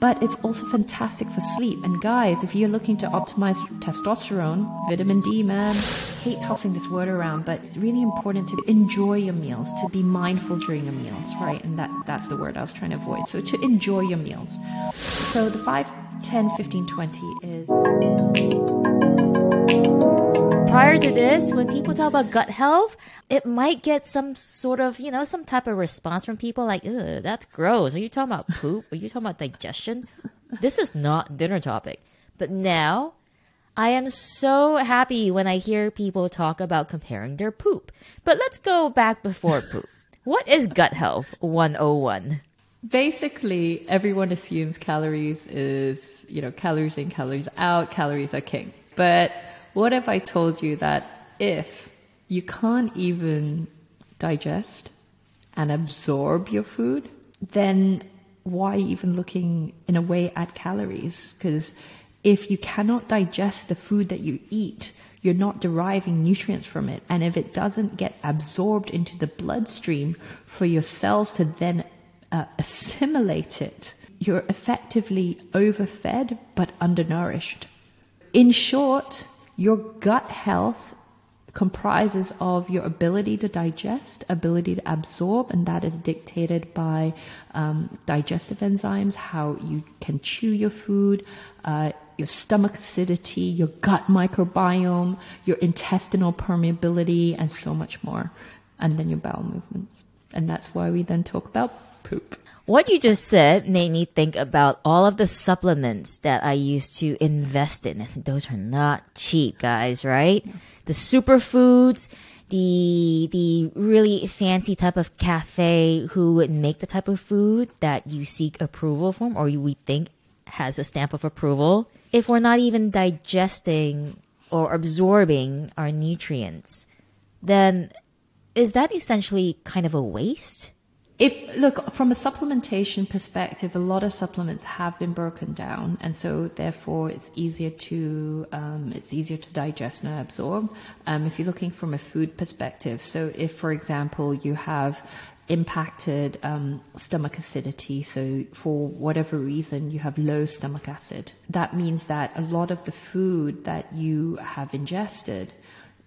but it's also fantastic for sleep. And guys, if you're looking to optimize testosterone, vitamin D, man, hate tossing this word around, but it's really important to enjoy your meals, to be mindful during your meals, right? And that, that's the word I was trying to avoid. So to enjoy your meals. So the 5, 10, 15, 20 is prior to this, when people talk about gut health, it might get some sort of, you know, some type of response from people like, ugh, that's gross. Are you talking about poop? Are you talking about digestion? This is not dinner topic. But now, I am so happy when I hear people talk about comparing their poop. But let's go back before poop. What is gut health 101? Basically, everyone assumes calories is, you know, calories in, calories out, calories are king. But what if I told you that if you can't even digest and absorb your food, then why even looking in a way at calories? Because if you cannot digest the food that you eat, you're not deriving nutrients from it. And if it doesn't get absorbed into the bloodstream for your cells to then uh, assimilate it, you're effectively overfed but undernourished. In short, your gut health comprises of your ability to digest, ability to absorb, and that is dictated by um, digestive enzymes, how you can chew your food, uh, your stomach acidity, your gut microbiome, your intestinal permeability, and so much more. And then your bowel movements. And that's why we then talk about poop. What you just said made me think about all of the supplements that I used to invest in. Those are not cheap, guys, right? The superfoods, the the really fancy type of cafe who would make the type of food that you seek approval from or we think has a stamp of approval. If we're not even digesting or absorbing our nutrients, then is that essentially kind of a waste? If look from a supplementation perspective, a lot of supplements have been broken down, and so therefore it's easier to um, it's easier to digest and absorb. Um, if you're looking from a food perspective, so if for example you have impacted um, stomach acidity. So, for whatever reason, you have low stomach acid. That means that a lot of the food that you have ingested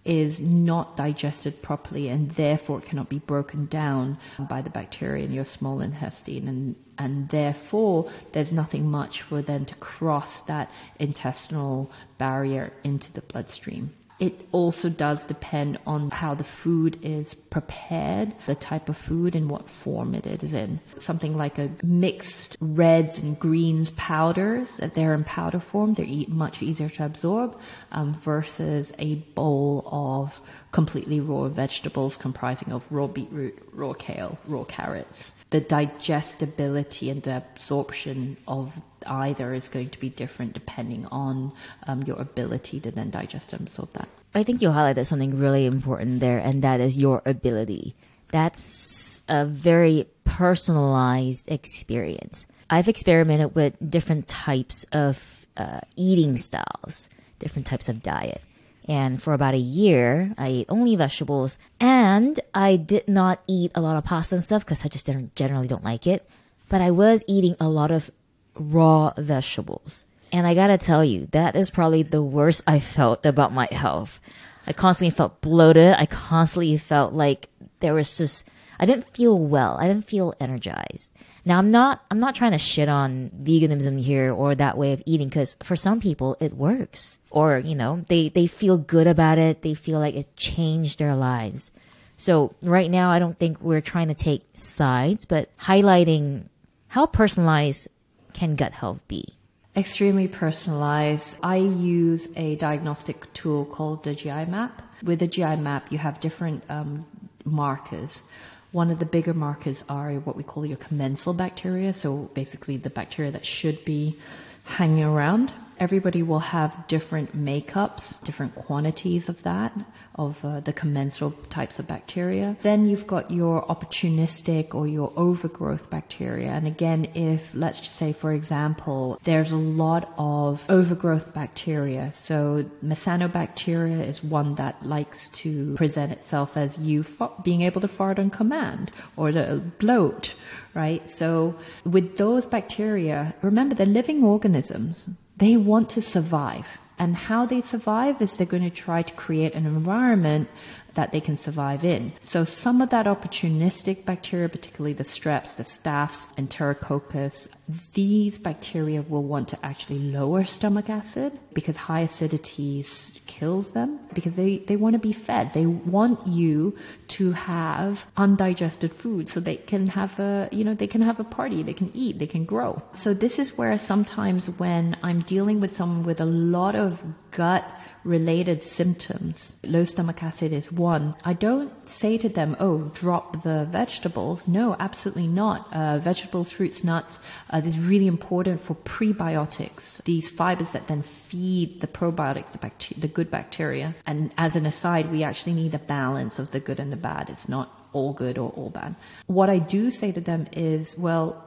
is not digested properly and therefore it cannot be broken down by the bacteria in your small intestine. And and therefore there's nothing much for them to cross that intestinal barrier into the bloodstream it also does depend on how the food is prepared, the type of food and what form it is in. Something like a mixed reds and greens powders, that they're in powder form, they're much easier to absorb um, versus a bowl of completely raw vegetables comprising of raw beetroot, raw kale, raw carrots. The digestibility and the absorption of either is going to be different depending on um, your ability to then digest and absorb that. I think you highlighted something really important there, and that is your ability. That's a very personalized experience. I've experimented with different types of uh, eating styles, different types of diet. And for about a year, I ate only vegetables and I did not eat a lot of pasta and stuff because I just generally don't like it. But I was eating a lot of raw vegetables. And I gotta tell you, that is probably the worst I felt about my health. I constantly felt bloated. I constantly felt like there was just, I didn't feel well. I didn't feel energized. Now I'm not, I'm not trying to shit on veganism here or that way of eating because for some people it works or, you know, they, they feel good about it. They feel like it changed their lives. So right now I don't think we're trying to take sides, but highlighting how personalized can gut health be? Extremely personalized. I use a diagnostic tool called the GI map. With the GI map, you have different um, markers. One of the bigger markers are what we call your commensal bacteria, so basically the bacteria that should be hanging around. Everybody will have different makeups, different quantities of that, of uh, the commensal types of bacteria. Then you've got your opportunistic or your overgrowth bacteria. And again, if let's just say, for example, there's a lot of overgrowth bacteria. So methanobacteria is one that likes to present itself as you being able to fart on command or to bloat, right? So with those bacteria, remember they're living organisms. They want to survive. And how they survive is they're going to try to create an environment that they can survive in. So some of that opportunistic bacteria, particularly the streps, the staphs, enterococcus, these bacteria will want to actually lower stomach acid because high acidity kills them because they, they want to be fed. They want you to have undigested food so they can have a, you know, they can have a party, they can eat, they can grow. So this is where sometimes when I'm dealing with someone with a lot of gut related symptoms. Low stomach acid is one. I don't say to them, oh, drop the vegetables. No, absolutely not. Uh, vegetables, fruits, nuts, uh, this is really important for prebiotics. These fibers that then feed the probiotics, the, bacteria, the good bacteria. And as an aside, we actually need a balance of the good and the bad. It's not all good or all bad. What I do say to them is, well,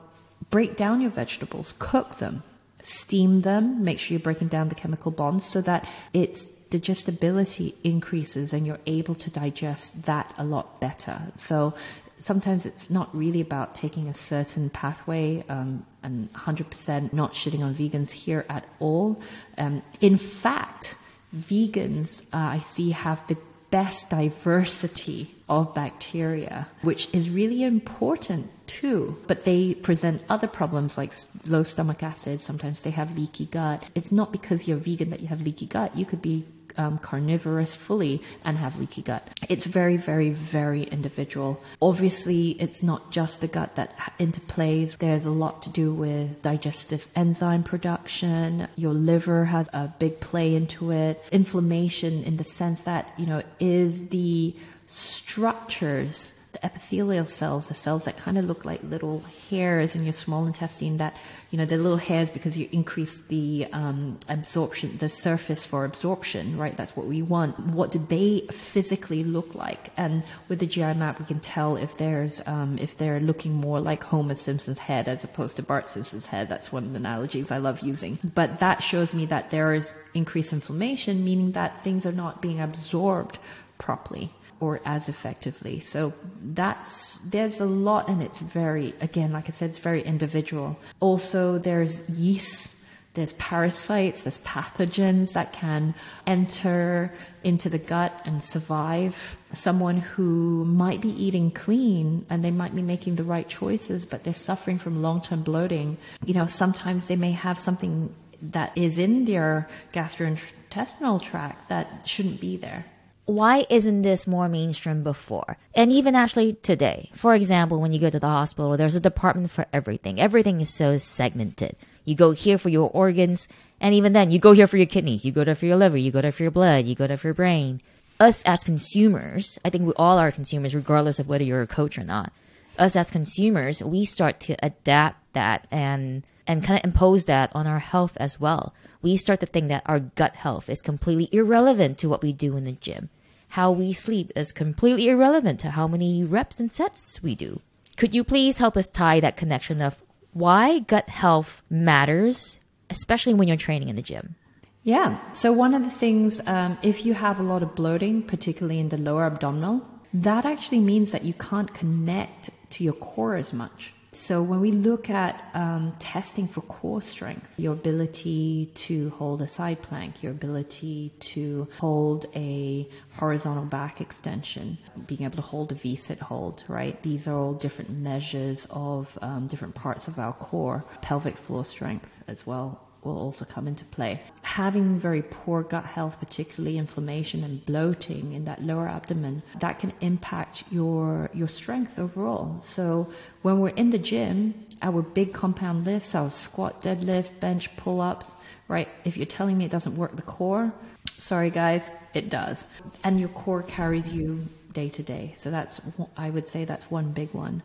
break down your vegetables, cook them steam them, make sure you're breaking down the chemical bonds so that its digestibility increases and you're able to digest that a lot better. So sometimes it's not really about taking a certain pathway um, and 100% not shitting on vegans here at all. Um, in fact, vegans uh, I see have the best diversity of bacteria, which is really important too. But they present other problems like low stomach acid. Sometimes they have leaky gut. It's not because you're vegan that you have leaky gut. You could be um, carnivorous fully and have leaky gut. It's very, very, very individual. Obviously, it's not just the gut that interplays. There's a lot to do with digestive enzyme production. Your liver has a big play into it. Inflammation in the sense that, you know, is the structures the epithelial cells, the cells that kind of look like little hairs in your small intestine that you know, the little hairs because you increase the um, absorption, the surface for absorption, right? That's what we want. What do they physically look like? And with the GI map, we can tell if there's um, if they're looking more like Homer Simpson's head as opposed to Bart Simpson's head. That's one of the analogies I love using. But that shows me that there is increased inflammation, meaning that things are not being absorbed properly or as effectively. So that's there's a lot and it's very again like I said it's very individual. Also there's yeast, there's parasites, there's pathogens that can enter into the gut and survive. Someone who might be eating clean and they might be making the right choices but they're suffering from long-term bloating. You know, sometimes they may have something that is in their gastrointestinal tract that shouldn't be there why isn't this more mainstream before? And even actually today. For example, when you go to the hospital, there's a department for everything. Everything is so segmented. You go here for your organs, and even then, you go here for your kidneys, you go there for your liver, you go there for your blood, you go there for your brain. Us as consumers, I think we all are consumers, regardless of whether you're a coach or not. Us as consumers, we start to adapt that and and kind of impose that on our health as well. We start to think that our gut health is completely irrelevant to what we do in the gym. How we sleep is completely irrelevant to how many reps and sets we do. Could you please help us tie that connection of why gut health matters, especially when you're training in the gym? Yeah. So, one of the things, um, if you have a lot of bloating, particularly in the lower abdominal, that actually means that you can't connect to your core as much. So when we look at um, testing for core strength, your ability to hold a side plank, your ability to hold a horizontal back extension, being able to hold a V-sit hold, right? These are all different measures of um, different parts of our core. Pelvic floor strength as well will also come into play. Having very poor gut health, particularly inflammation and bloating in that lower abdomen, that can impact your your strength overall. So when we're in the gym, our big compound lifts, our squat, deadlift, bench, pull-ups, right? If you're telling me it doesn't work the core, sorry guys, it does. And your core carries you day to day. So that's I would say that's one big one.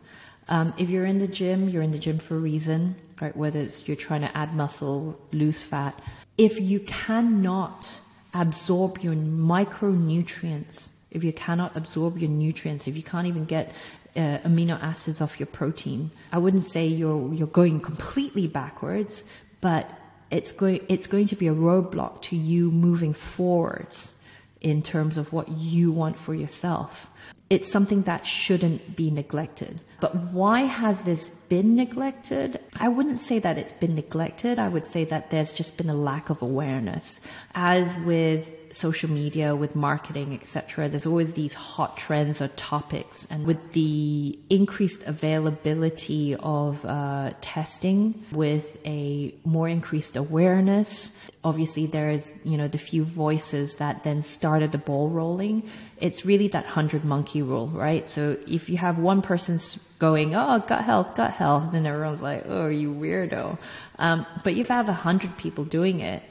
Um, if you're in the gym, you're in the gym for a reason, right? Whether it's you're trying to add muscle, lose fat. If you cannot absorb your micronutrients, if you cannot absorb your nutrients, if you can't even get uh, amino acids off your protein, I wouldn't say you're you're going completely backwards, but it's going it's going to be a roadblock to you moving forwards in terms of what you want for yourself. It's something that shouldn't be neglected. But why has this been neglected? I wouldn't say that it's been neglected. I would say that there's just been a lack of awareness. As with social media, with marketing, etc., there's always these hot trends or topics. And with the increased availability of uh, testing, with a more increased awareness, obviously there's, you know, the few voices that then started the ball rolling it's really that 100 monkey rule, right? So if you have one person's going, oh, gut health, gut health, then everyone's like, oh, you weirdo. Um, but if you have a 100 people doing it,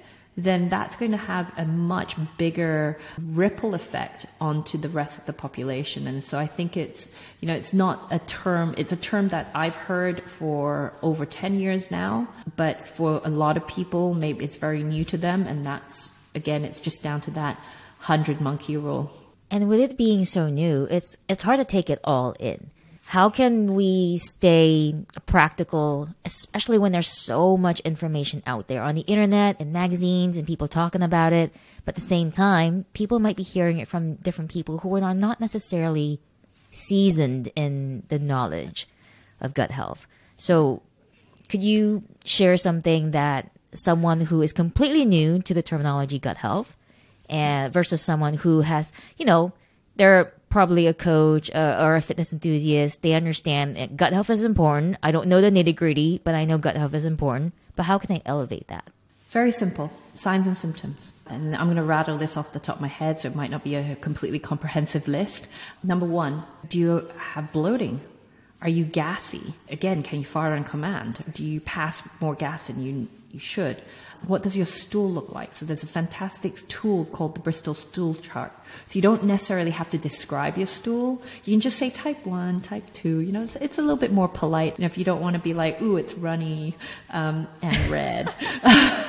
then that's going to have a much bigger ripple effect onto the rest of the population. And so I think it's, you know, it's not a term, it's a term that I've heard for over 10 years now, but for a lot of people, maybe it's very new to them. And that's, again, it's just down to that 100 monkey rule. And with it being so new, it's it's hard to take it all in. How can we stay practical, especially when there's so much information out there on the internet and magazines and people talking about it? But at the same time, people might be hearing it from different people who are not necessarily seasoned in the knowledge of gut health. So, could you share something that someone who is completely new to the terminology gut health and versus someone who has, you know, they're probably a coach uh, or a fitness enthusiast. They understand gut health is important. I don't know the nitty gritty, but I know gut health is important. But how can I elevate that? Very simple signs and symptoms. And I'm going to rattle this off the top of my head, so it might not be a completely comprehensive list. Number one, do you have bloating? Are you gassy? Again, can you fire on command? Do you pass more gas than you, you should? What does your stool look like? So there's a fantastic tool called the Bristol Stool Chart. So you don't necessarily have to describe your stool. You can just say type one, type two. You know, it's, it's a little bit more polite. And if you don't want to be like, ooh, it's runny um, and red.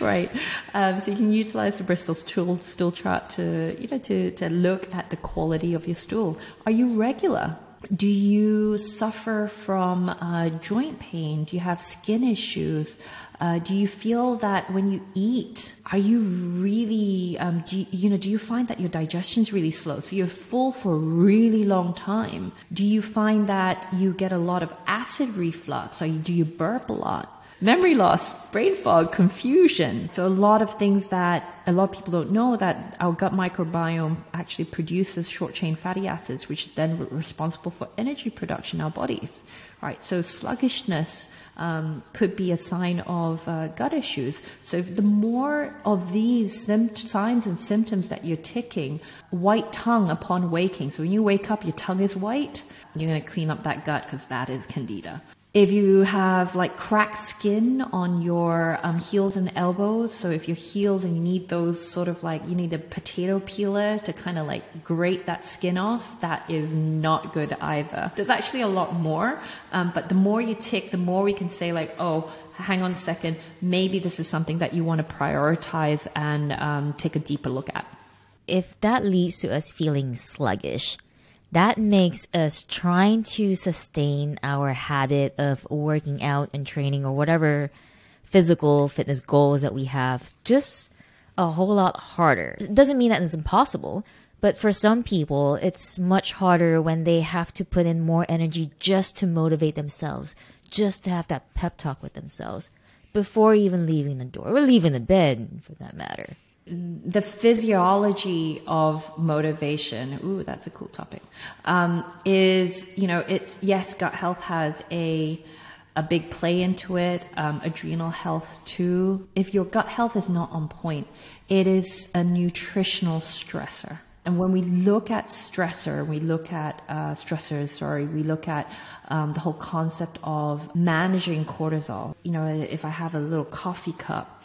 right. Um, so you can utilize the Bristol stool, stool chart to, you know, to, to look at the quality of your stool. Are you regular? Do you suffer from uh, joint pain? Do you have skin issues? Uh, do you feel that when you eat, are you really, um, do you, you, know, do you find that your digestion is really slow? So you're full for a really long time. Do you find that you get a lot of acid reflux? Or do you burp a lot? Memory loss, brain fog, confusion. So a lot of things that a lot of people don't know that our gut microbiome actually produces short chain fatty acids, which then are responsible for energy production in our bodies. Right. So sluggishness um, could be a sign of uh, gut issues. So the more of these signs and symptoms that you're ticking, white tongue upon waking. So when you wake up, your tongue is white. You're going to clean up that gut because that is candida. If you have like cracked skin on your um, heels and elbows, so if your heels and you need those sort of like, you need a potato peeler to kind of like grate that skin off, that is not good either. There's actually a lot more, um, but the more you tick, the more we can say like, oh, hang on a second, maybe this is something that you want to prioritize and um, take a deeper look at. If that leads to us feeling sluggish, that makes us trying to sustain our habit of working out and training or whatever physical fitness goals that we have just a whole lot harder. It doesn't mean that it's impossible, but for some people, it's much harder when they have to put in more energy just to motivate themselves, just to have that pep talk with themselves before even leaving the door or leaving the bed for that matter the physiology of motivation, ooh, that's a cool topic, um, is, you know, it's, yes, gut health has a, a big play into it, um, adrenal health too. If your gut health is not on point, it is a nutritional stressor. And when we look at stressor, we look at uh, stressors, sorry, we look at um, the whole concept of managing cortisol. You know, if I have a little coffee cup,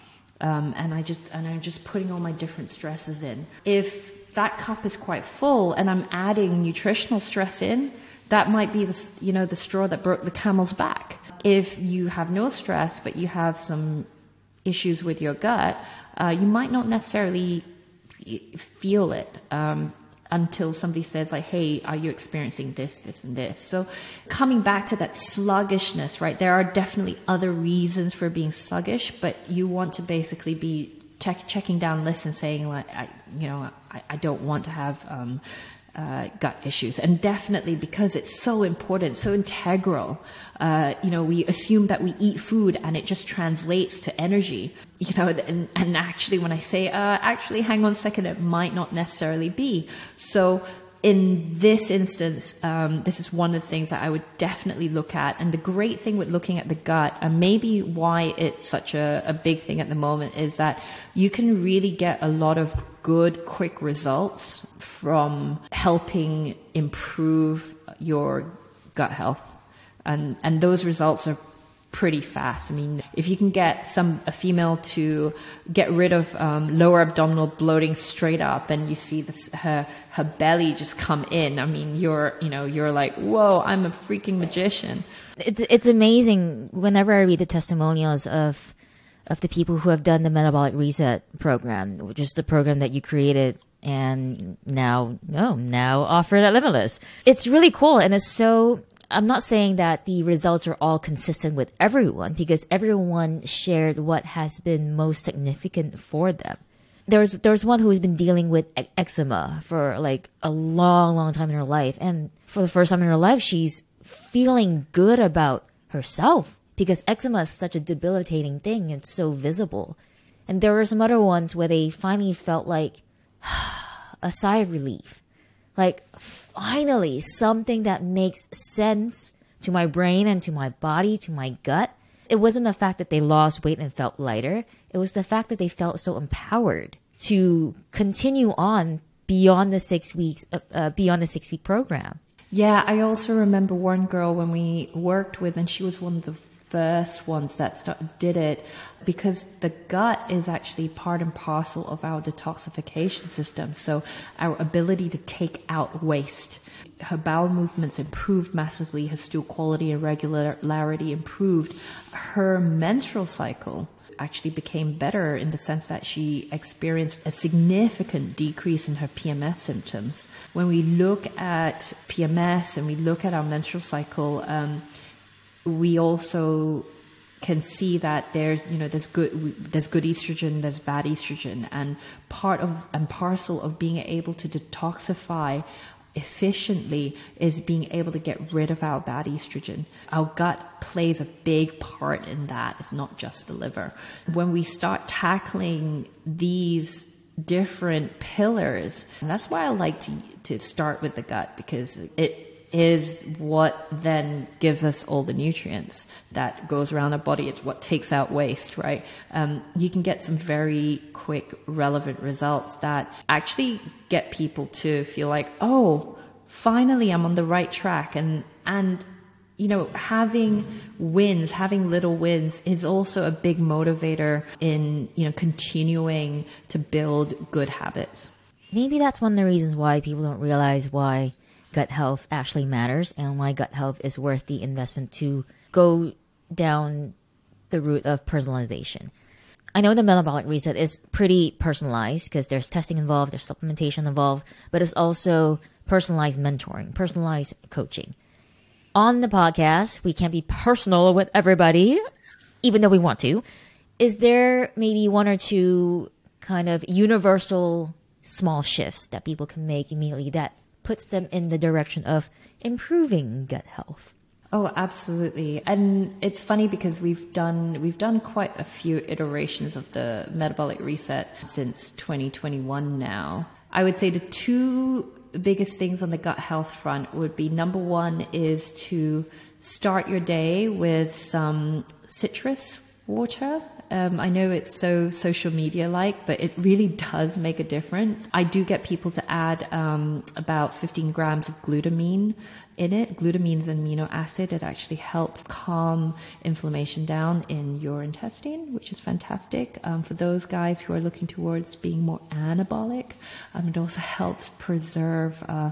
um, and I just and I'm just putting all my different stresses in. If that cup is quite full and I'm adding nutritional stress in, that might be the you know the straw that broke the camel's back. If you have no stress but you have some issues with your gut, uh, you might not necessarily feel it um, until somebody says like hey are you experiencing this this and this so coming back to that sluggishness right there are definitely other reasons for being sluggish but you want to basically be checking down lists and saying like I, you know I, I don't want to have um, uh, gut issues. And definitely because it's so important, so integral. Uh, you know, we assume that we eat food and it just translates to energy. You know, and, and actually, when I say, uh, actually, hang on a second, it might not necessarily be. So, in this instance, um, this is one of the things that I would definitely look at. And the great thing with looking at the gut, and maybe why it's such a, a big thing at the moment, is that you can really get a lot of good, quick results from helping improve your gut health. And, and those results are pretty fast. I mean, if you can get some a female to get rid of um, lower abdominal bloating straight up, and you see this her her belly just come in. I mean, you're you know you're like, whoa, I'm a freaking magician. It's it's amazing. Whenever I read the testimonials of of the people who have done the metabolic reset program, which is the program that you created and now oh now offer it at limitless it's really cool and it's so i'm not saying that the results are all consistent with everyone because everyone shared what has been most significant for them there's there's one who's been dealing with eczema for like a long long time in her life and for the first time in her life she's feeling good about herself because eczema is such a debilitating thing and so visible. And there were some other ones where they finally felt like a sigh of relief. Like, finally, something that makes sense to my brain and to my body, to my gut. It wasn't the fact that they lost weight and felt lighter. It was the fact that they felt so empowered to continue on beyond the six weeks, uh, uh, beyond the six week program. Yeah, I also remember one girl when we worked with, and she was one of the first ones that start, did it because the gut is actually part and parcel of our detoxification system. So our ability to take out waste. Her bowel movements improved massively. Her stool quality and regularity improved. Her menstrual cycle actually became better in the sense that she experienced a significant decrease in her PMS symptoms. When we look at PMS and we look at our menstrual cycle, um, we also can see that there's you know there's good there's good estrogen there's bad estrogen and part of and parcel of being able to detoxify efficiently is being able to get rid of our bad estrogen. Our gut plays a big part in that. It's not just the liver. When we start tackling these different pillars, and that's why I like to to start with the gut because it is what then gives us all the nutrients that goes around our body. It's what takes out waste, right? Um, you can get some very quick, relevant results that actually get people to feel like, oh, finally I'm on the right track. And, and, you know, having wins, having little wins is also a big motivator in, you know, continuing to build good habits. Maybe that's one of the reasons why people don't realize why gut health actually matters and why gut health is worth the investment to go down the route of personalization. I know the metabolic reset is pretty personalized because there's testing involved, there's supplementation involved, but it's also personalized mentoring, personalized coaching. On the podcast, we can't be personal with everybody, even though we want to. Is there maybe one or two kind of universal small shifts that people can make immediately that puts them in the direction of improving gut health. Oh, absolutely. And it's funny because we've done we've done quite a few iterations of the metabolic reset since 2021 now. I would say the two biggest things on the gut health front would be number 1 is to start your day with some citrus water um, I know it's so social media like, but it really does make a difference. I do get people to add um, about 15 grams of glutamine in it. Glutamine is an amino acid. It actually helps calm inflammation down in your intestine, which is fantastic. Um, for those guys who are looking towards being more anabolic, um, it also helps preserve uh,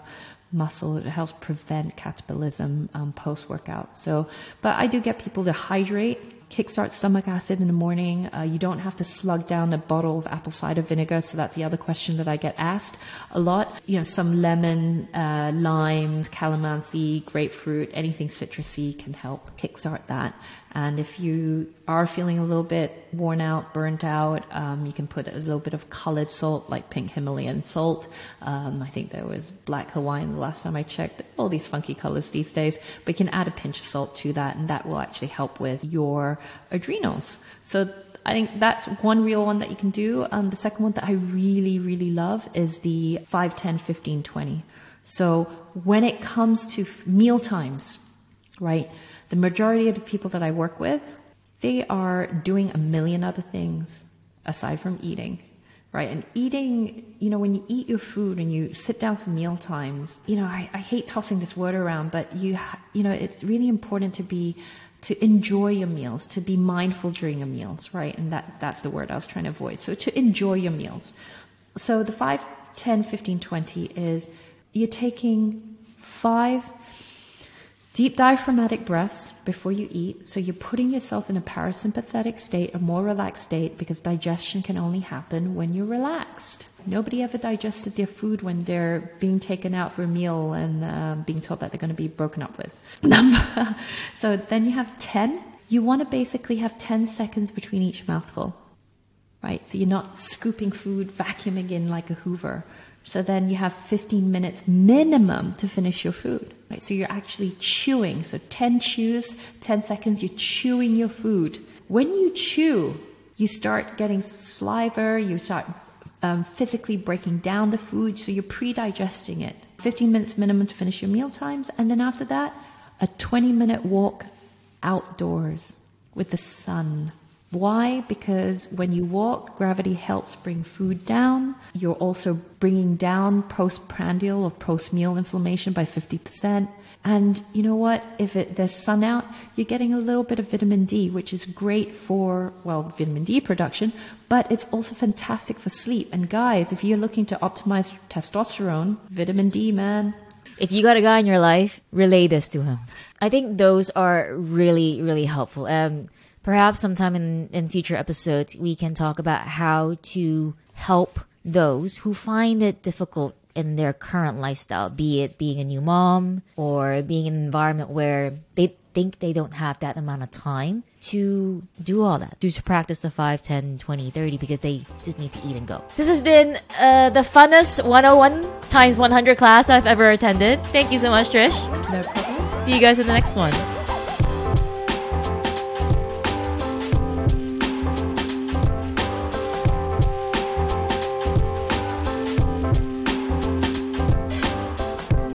muscle. It helps prevent catabolism um, post workout. So, but I do get people to hydrate kickstart stomach acid in the morning. Uh, you don't have to slug down a bottle of apple cider vinegar. So that's the other question that I get asked a lot. You know, some lemon, uh, lime, calamansi, grapefruit, anything citrusy can help kickstart that. And if you are feeling a little bit worn out, burnt out, um, you can put a little bit of colored salt, like pink Himalayan salt. Um, I think there was black Hawaiian the last time I checked. All these funky colors these days. But you can add a pinch of salt to that, and that will actually help with your adrenals. So I think that's one real one that you can do. Um, the second one that I really, really love is the 5, 10, 15, 20. So when it comes to meal times, right? The majority of the people that I work with, they are doing a million other things aside from eating, right? And eating, you know, when you eat your food and you sit down for meal times, you know, I, I hate tossing this word around, but you, you know, it's really important to be, to enjoy your meals, to be mindful during your meals, right? And that, that's the word I was trying to avoid. So to enjoy your meals. So the 5, 10, 15, 20 is you're taking five Deep diaphragmatic breaths before you eat. So you're putting yourself in a parasympathetic state, a more relaxed state, because digestion can only happen when you're relaxed. Nobody ever digested their food when they're being taken out for a meal and uh, being told that they're going to be broken up with. so then you have 10. You want to basically have 10 seconds between each mouthful, right? So you're not scooping food, vacuuming in like a Hoover. So then you have 15 minutes minimum to finish your food. Right? So you're actually chewing. So 10 chews, 10 seconds, you're chewing your food. When you chew, you start getting saliva, you start um, physically breaking down the food, so you're pre digesting it. 15 minutes minimum to finish your meal times, and then after that, a 20 minute walk outdoors with the sun. Why? Because when you walk, gravity helps bring food down. You're also bringing down postprandial or post-meal inflammation by 50%. And you know what? If it, there's sun out, you're getting a little bit of vitamin D, which is great for, well, vitamin D production, but it's also fantastic for sleep. And guys, if you're looking to optimize testosterone, vitamin D, man. If you got a guy in your life, relay this to him. I think those are really, really helpful. Um, perhaps sometime in, in future episodes, we can talk about how to help those who find it difficult in their current lifestyle, be it being a new mom or being in an environment where they think they don't have that amount of time to do all that, to, to practice the 5, 10, 20, 30 because they just need to eat and go. This has been uh, the funnest 101 times 100 class I've ever attended. Thank you so much, Trish. No problem. See you guys in the next one.